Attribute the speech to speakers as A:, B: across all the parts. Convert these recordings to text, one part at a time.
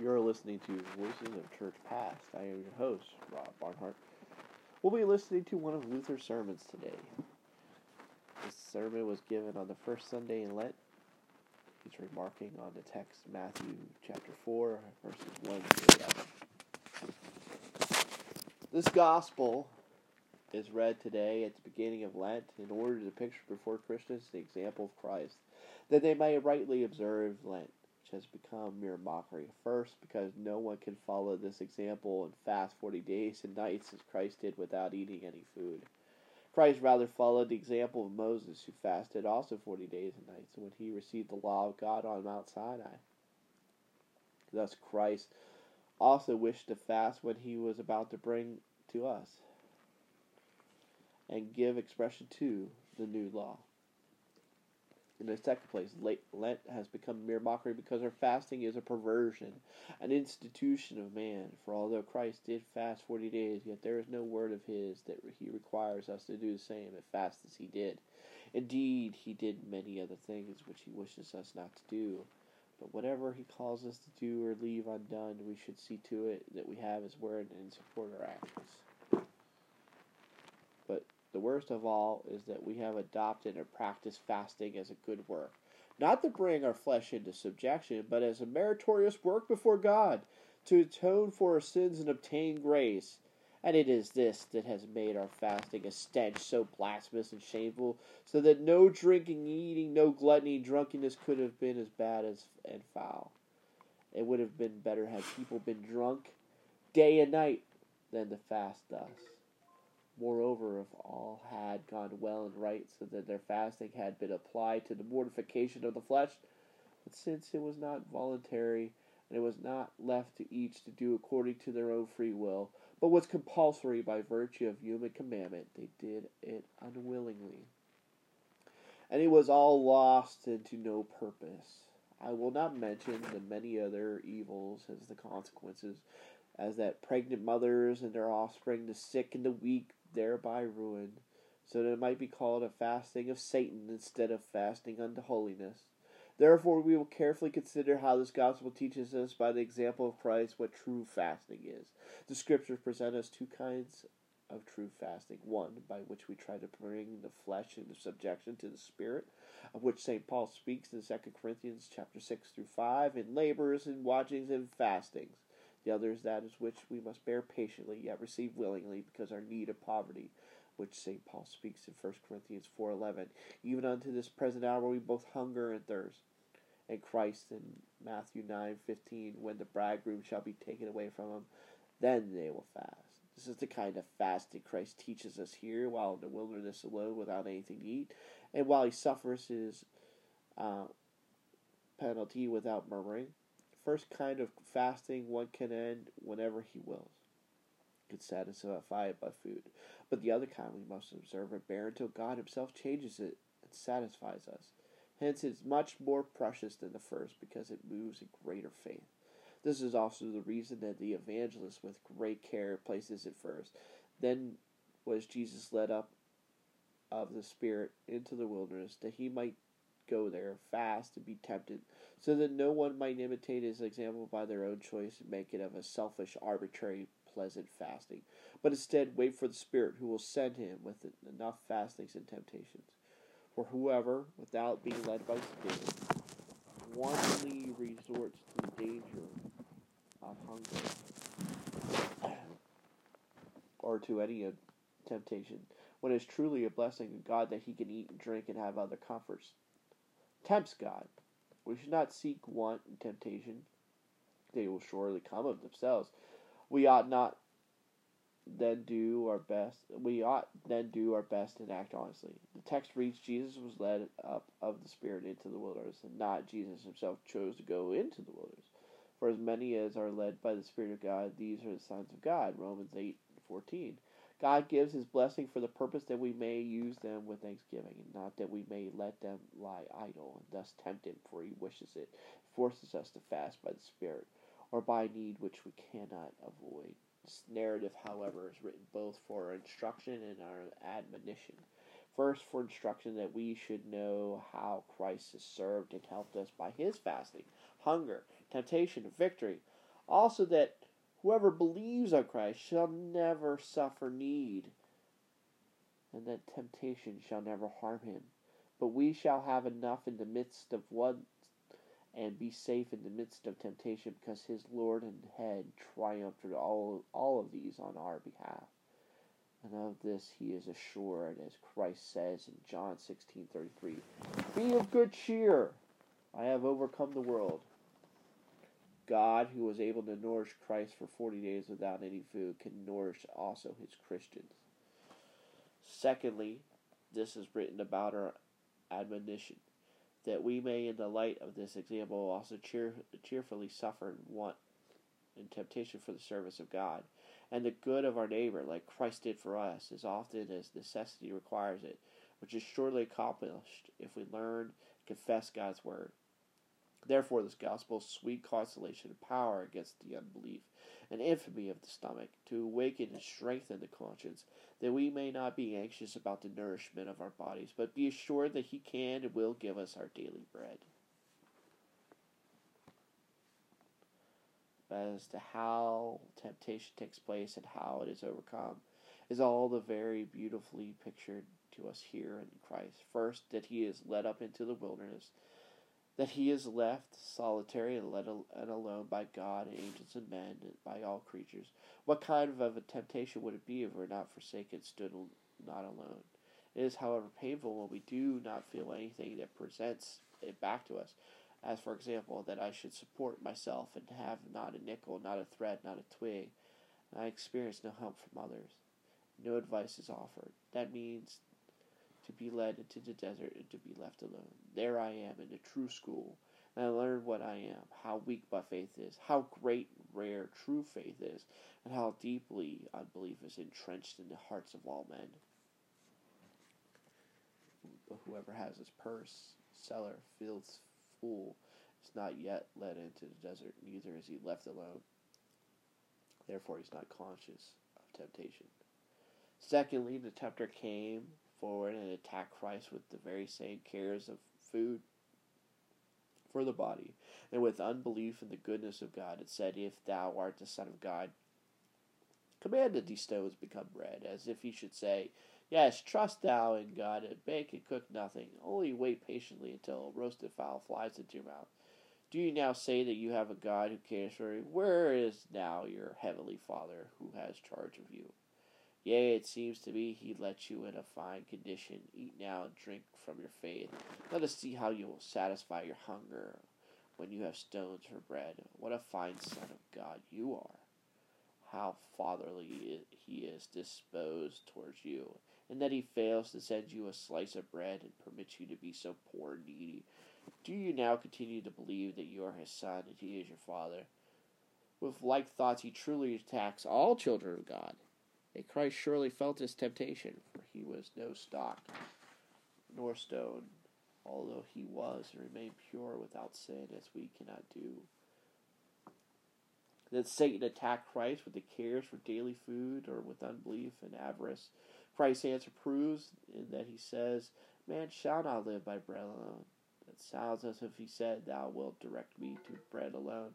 A: You're listening to Voices of Church Past. I am your host, Rob Barnhart. We'll be listening to one of Luther's sermons today. This sermon was given on the first Sunday in Lent. He's remarking on the text Matthew chapter 4, verses 1 to 11. This gospel is read today at the beginning of Lent in order to picture before Christians the example of Christ, that they may rightly observe Lent has become mere mockery. First, because no one can follow this example and fast 40 days and nights as Christ did without eating any food. Christ rather followed the example of Moses, who fasted also 40 days and nights when he received the law of God on Mount Sinai. Thus, Christ also wished to fast when he was about to bring to us and give expression to the new law. In the second place, Lent has become mere mockery because our fasting is a perversion, an institution of man. For although Christ did fast forty days, yet there is no word of his that he requires us to do the same and fast as he did. Indeed, he did many other things which he wishes us not to do. But whatever he calls us to do or leave undone, we should see to it that we have his word and support our actions. The worst of all is that we have adopted and practiced fasting as a good work, not to bring our flesh into subjection, but as a meritorious work before God, to atone for our sins and obtain grace. And it is this that has made our fasting a stench so blasphemous and shameful, so that no drinking, eating, no gluttony, drunkenness could have been as bad as and foul. It would have been better had people been drunk day and night than to fast thus. Moreover, if all had gone well and right, so that their fasting had been applied to the mortification of the flesh, but since it was not voluntary, and it was not left to each to do according to their own free will, but was compulsory by virtue of human commandment, they did it unwillingly. And it was all lost and to no purpose. I will not mention the many other evils as the consequences, as that pregnant mothers and their offspring, the sick and the weak, thereby ruined, so that it might be called a fasting of Satan instead of fasting unto holiness. Therefore, we will carefully consider how this gospel teaches us by the example of Christ what true fasting is. The scriptures present us two kinds of true fasting. One, by which we try to bring the flesh into subjection to the spirit, of which St. Paul speaks in 2 Corinthians chapter 6 through 5, in labors and watchings and fastings. The other is that is which we must bear patiently, yet receive willingly, because our need of poverty, which St. Paul speaks in 1 Corinthians 4.11. Even unto this present hour we both hunger and thirst. And Christ in Matthew 9.15, when the bridegroom shall be taken away from him, then they will fast. This is the kind of fasting Christ teaches us here while in the wilderness alone without anything to eat, and while he suffers his uh, penalty without murmuring first kind of fasting one can end whenever he wills. Could satisfy it by food. But the other kind we must observe and bear until God himself changes it and satisfies us. Hence it is much more precious than the first because it moves in greater faith. This is also the reason that the evangelist with great care places it first. Then was Jesus led up of the Spirit into the wilderness that he might go there fast and be tempted, so that no one might imitate his example by their own choice and make it of a selfish, arbitrary, pleasant fasting, but instead wait for the Spirit who will send him with enough fastings and temptations. For whoever, without being led by Spirit, wantonly resorts to the danger of hunger or to any temptation, when it is truly a blessing of God that he can eat and drink and have other comforts tempts God. We should not seek want and temptation. They will surely come of themselves. We ought not then do our best. We ought then do our best and act honestly. The text reads Jesus was led up of the Spirit into the wilderness, and not Jesus himself chose to go into the wilderness. For as many as are led by the Spirit of God, these are the sons of God. Romans eight fourteen. God gives his blessing for the purpose that we may use them with thanksgiving, and not that we may let them lie idle, and thus tempt him, for he wishes it, forces us to fast by the Spirit, or by need which we cannot avoid. This narrative, however, is written both for instruction and our admonition. First, for instruction that we should know how Christ has served and helped us by his fasting, hunger, temptation, and victory Also, that whoever believes on Christ shall never suffer need, and that temptation shall never harm him. But we shall have enough in the midst of one and be safe in the midst of temptation because his Lord and head triumphed all, all of these on our behalf. And of this he is assured, as Christ says in John 16:33, "Be of good cheer; I have overcome the world." God, who was able to nourish Christ for 40 days without any food, can nourish also his Christians. Secondly, this is written about our admonition, that we may, in the light of this example, also cheer, cheerfully suffer and want and temptation for the service of God, and the good of our neighbor, like Christ did for us, as often as necessity requires it, which is surely accomplished if we learn confess God's word. Therefore, this gospel sweet consolation and power against the unbelief and infamy of the stomach, to awaken and strengthen the conscience, that we may not be anxious about the nourishment of our bodies, but be assured that He can and will give us our daily bread. As to how temptation takes place and how it is overcome, is all the very beautifully pictured to us here in Christ. First, that He is led up into the wilderness that he is left solitary and let al- and alone by God and angels and men and by all creatures. What kind of a temptation would it be if we were not forsaken, stood not alone? It is, however, painful when we do not feel anything that presents it back to us. As, for example, that I should support myself and have not a nickel, not a thread, not a twig. I experience no help from others. No advice is offered. That means to be led into the desert and to be left alone. There I am in the true school, and I learn what I am, how weak my faith is, how great and rare true faith is, and how deeply unbelief is entrenched in the hearts of all men. Whoever has his purse, cellar, fields full, is not yet led into the desert, neither is he left alone. Therefore, he's not conscious of temptation. Secondly, the tempter came forward and attack Christ with the very same cares of food for the body, and with unbelief in the goodness of God, it said, If thou art the Son of God, command that these stones become bread, as if he should say, Yes, trust thou in God, and bake and cook nothing, only wait patiently until a roasted fowl flies into your mouth. Do you now say that you have a God who cares for you? Where is now your heavenly Father who has charge of you? Yea, it seems to me he lets you in a fine condition. Eat now and drink from your faith. Let us see how you will satisfy your hunger when you have stones for bread. What a fine son of God you are. How fatherly he is disposed towards you, and that he fails to send you a slice of bread and permits you to be so poor and needy. Do you now continue to believe that you are his son and he is your father? With like thoughts, he truly attacks all children of God and Christ surely felt his temptation, for he was no stock nor stone, although he was and remained pure without sin, as we cannot do. Then Satan attacked Christ with the cares for daily food or with unbelief and avarice. Christ's answer proves in that he says, Man shall not live by bread alone. That sounds as if he said, Thou wilt direct me to bread alone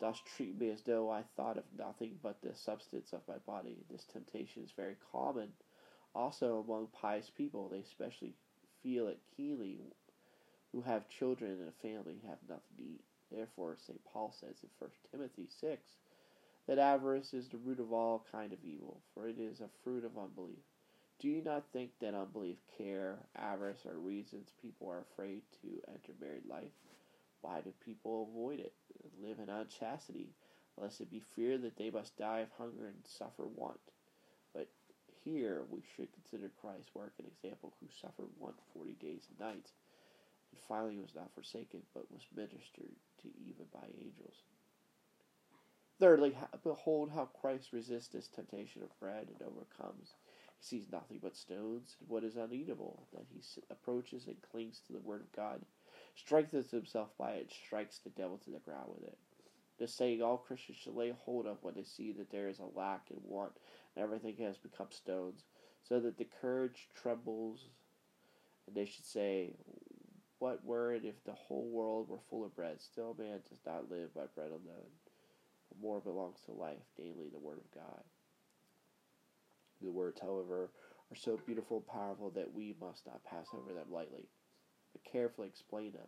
A: thus treat me as though I thought of nothing but the substance of my body. This temptation is very common also among pious people. They especially feel it keenly who have children and a family have nothing to eat. Therefore, St. Paul says in 1 Timothy 6 that avarice is the root of all kind of evil, for it is a fruit of unbelief. Do you not think that unbelief, care, avarice are reasons people are afraid to enter married life? Why do people avoid it, live in unchastity, lest it be feared that they must die of hunger and suffer want? But here we should consider Christ's work an example who suffered want forty days and nights, and finally was not forsaken, but was ministered to even by angels. Thirdly, behold how Christ resists this temptation of bread and overcomes. He sees nothing but stones and what is uneatable, that he approaches and clings to the word of God strengthens himself by it, strikes the devil to the ground with it. This saying all Christians should lay hold of when they see that there is a lack and want, and everything has become stones, so that the courage trembles, and they should say, What were it if the whole world were full of bread? Still, man does not live by bread alone, more belongs to life, namely the Word of God. The words, however, are so beautiful and powerful that we must not pass over them lightly, carefully explain them.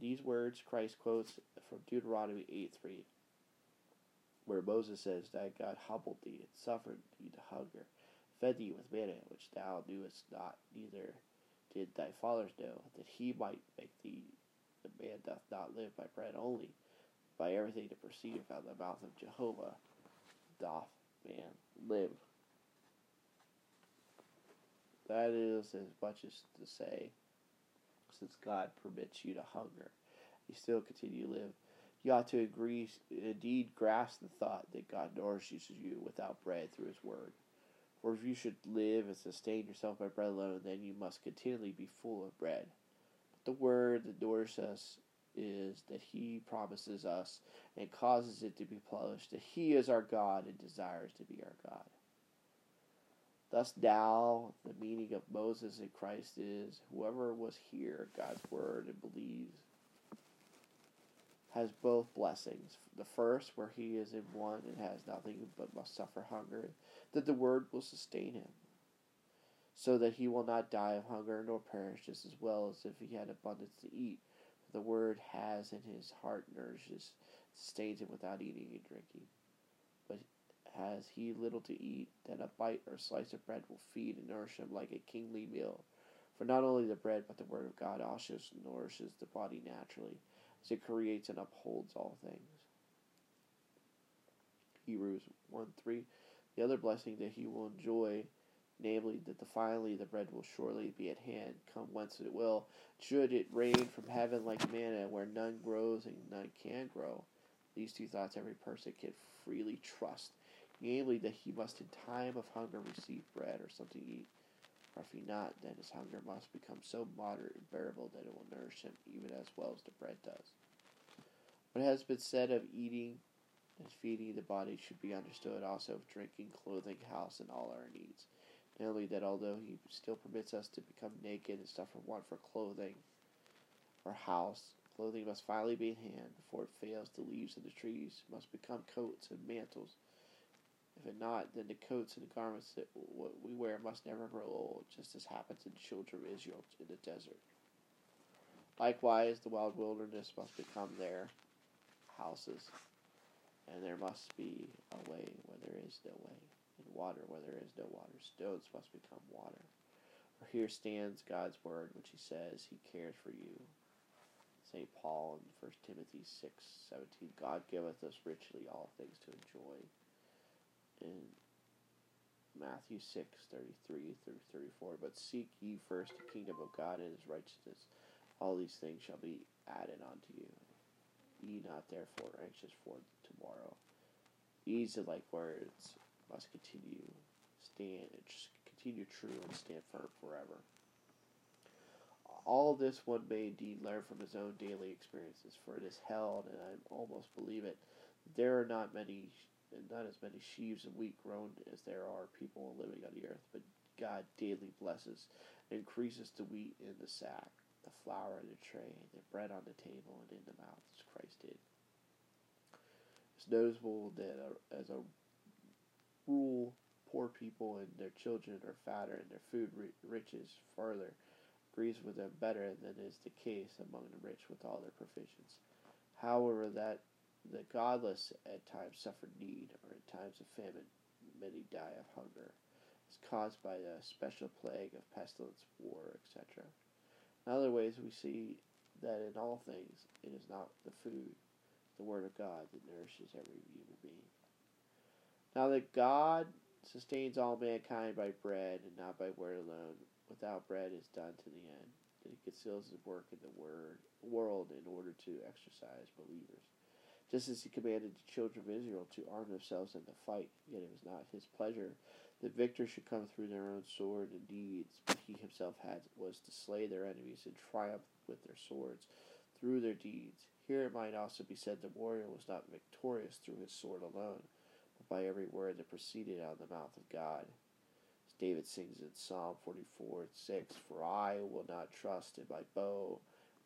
A: These words Christ quotes from Deuteronomy 8 3, where Moses says that God humbled thee and suffered thee to hunger, fed thee with manna, which thou knewest not, neither did thy fathers know, that he might make thee the man doth not live by bread only, by everything that proceedeth out of the mouth of Jehovah doth man live. That is as much as to say, since God permits you to hunger, you still continue to live. You ought to agree, indeed grasp the thought that God nourishes you without bread through His Word. For if you should live and sustain yourself by bread alone, then you must continually be full of bread. But the Word that nourishes us is that He promises us and causes it to be published that He is our God and desires to be our God. Thus, now, the meaning of Moses and Christ is whoever was here, God's Word, and believes has both blessings. The first, where he is in want and has nothing but must suffer hunger, that the word will sustain him, so that he will not die of hunger nor perish just as well as if he had abundance to eat. The word has in his heart nourishes, sustains him without eating and drinking. Has he little to eat, then a bite or slice of bread will feed and nourish him like a kingly meal. For not only the bread, but the word of God also nourishes the body naturally as it creates and upholds all things. Hebrews 1 3. The other blessing that he will enjoy, namely that the finally the bread will surely be at hand, come whence it will, should it rain from heaven like manna, where none grows and none can grow. These two thoughts every person can freely trust, namely that he must in time of hunger receive bread or something to eat. Or if he not, then his hunger must become so moderate and bearable that it will nourish him even as well as the bread does. What has been said of eating and feeding the body should be understood also of drinking, clothing, house, and all our needs. Namely, that although he still permits us to become naked and suffer want for clothing or house, clothing must finally be in hand before it fails. The leaves of the trees must become coats and mantles if it not, then the coats and the garments that we wear must never grow old, just as happened to the children of Israel in the desert. Likewise, the wild wilderness must become their houses, and there must be a way where there is no way, and water where there is no water. Stones must become water. For here stands God's word, which he says he cares for you. St. Paul in 1 Timothy 6 17, God giveth us richly all things to enjoy Matthew 6, 33 through 34. But seek ye first the kingdom of God and his righteousness. All these things shall be added unto you. Ye not therefore anxious for tomorrow. These are like words must continue, stand, and continue true and stand firm forever. All this one may indeed learn from his own daily experiences, for it is held, and I almost believe it, there are not many and not as many sheaves of wheat grown as there are people living on the earth, but God daily blesses increases the wheat in the sack, the flour in the tray, the bread on the table, and in the mouth, as Christ did. It's noticeable that uh, as a rule, poor people and their children are fatter, and their food riches further agrees with them better than is the case among the rich with all their provisions. However, that the godless at times suffer need, or in times of famine many die of hunger. It's caused by a special plague of pestilence, war, etc. In other ways, we see that in all things it is not the food, the Word of God, that nourishes every human being. Now that God sustains all mankind by bread and not by word alone, without bread is done to the end, that he conceals his work in the word, world in order to exercise believers just as he commanded the children of Israel to arm themselves and to fight. Yet it was not his pleasure that victors should come through their own sword and deeds, but he himself had was to slay their enemies and triumph with their swords through their deeds. Here it might also be said the warrior was not victorious through his sword alone, but by every word that proceeded out of the mouth of God. David sings in Psalm 44 6, For I will not trust in my bow,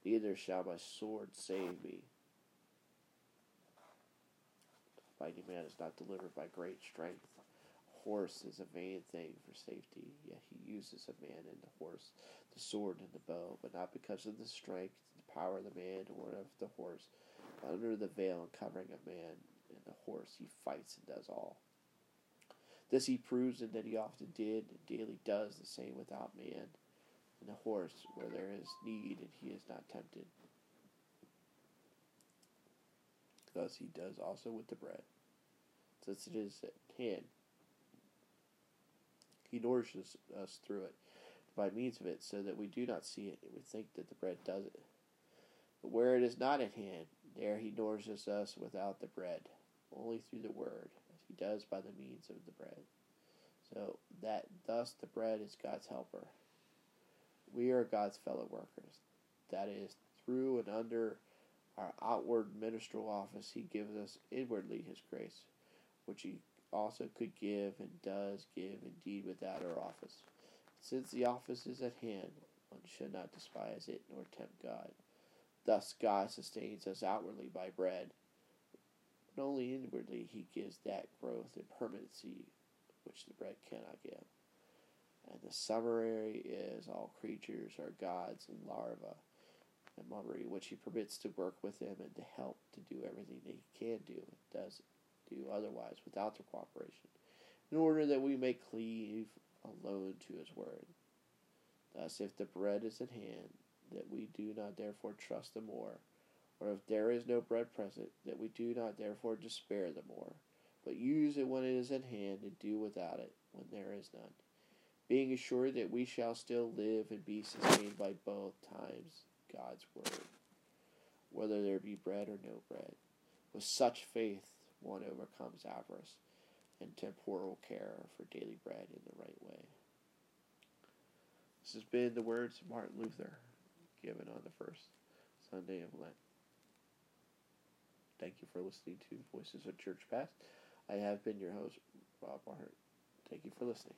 A: neither shall my sword save me. Mighty man is not delivered by great strength. Horse is a vain thing for safety, yet he uses a man and the horse, the sword and the bow, but not because of the strength, the power of the man, or of the horse, but under the veil and covering of man and the horse he fights and does all. This he proves in that he often did and daily does the same without man and the horse where there is need and he is not tempted. Thus he does also with the bread, since it is at hand. He nourishes us through it by means of it, so that we do not see it and we think that the bread does it. But where it is not at hand, there he nourishes us without the bread, only through the word, as he does by the means of the bread. So that thus the bread is God's helper. We are God's fellow workers. That is, through and under our outward ministerial office, He gives us inwardly His grace, which He also could give and does give indeed without our office. Since the office is at hand, one should not despise it nor tempt God. Thus, God sustains us outwardly by bread, but only inwardly He gives that growth and permanency which the bread cannot give. And the summary is all creatures are God's larva and mummery, which he permits to work with him and to help to do everything that he can do and does do otherwise without their cooperation, in order that we may cleave alone to his word. Thus, if the bread is at hand, that we do not therefore trust the more, or if there is no bread present, that we do not therefore despair the more, but use it when it is at hand and do without it when there is none, being assured that we shall still live and be sustained by both times God's word, whether there be bread or no bread. With such faith, one overcomes avarice and temporal care for daily bread in the right way. This has been the words of Martin Luther given on the first Sunday of Lent. Thank you for listening to Voices of Church Past. I have been your host, Rob Barnhart. Thank you for listening.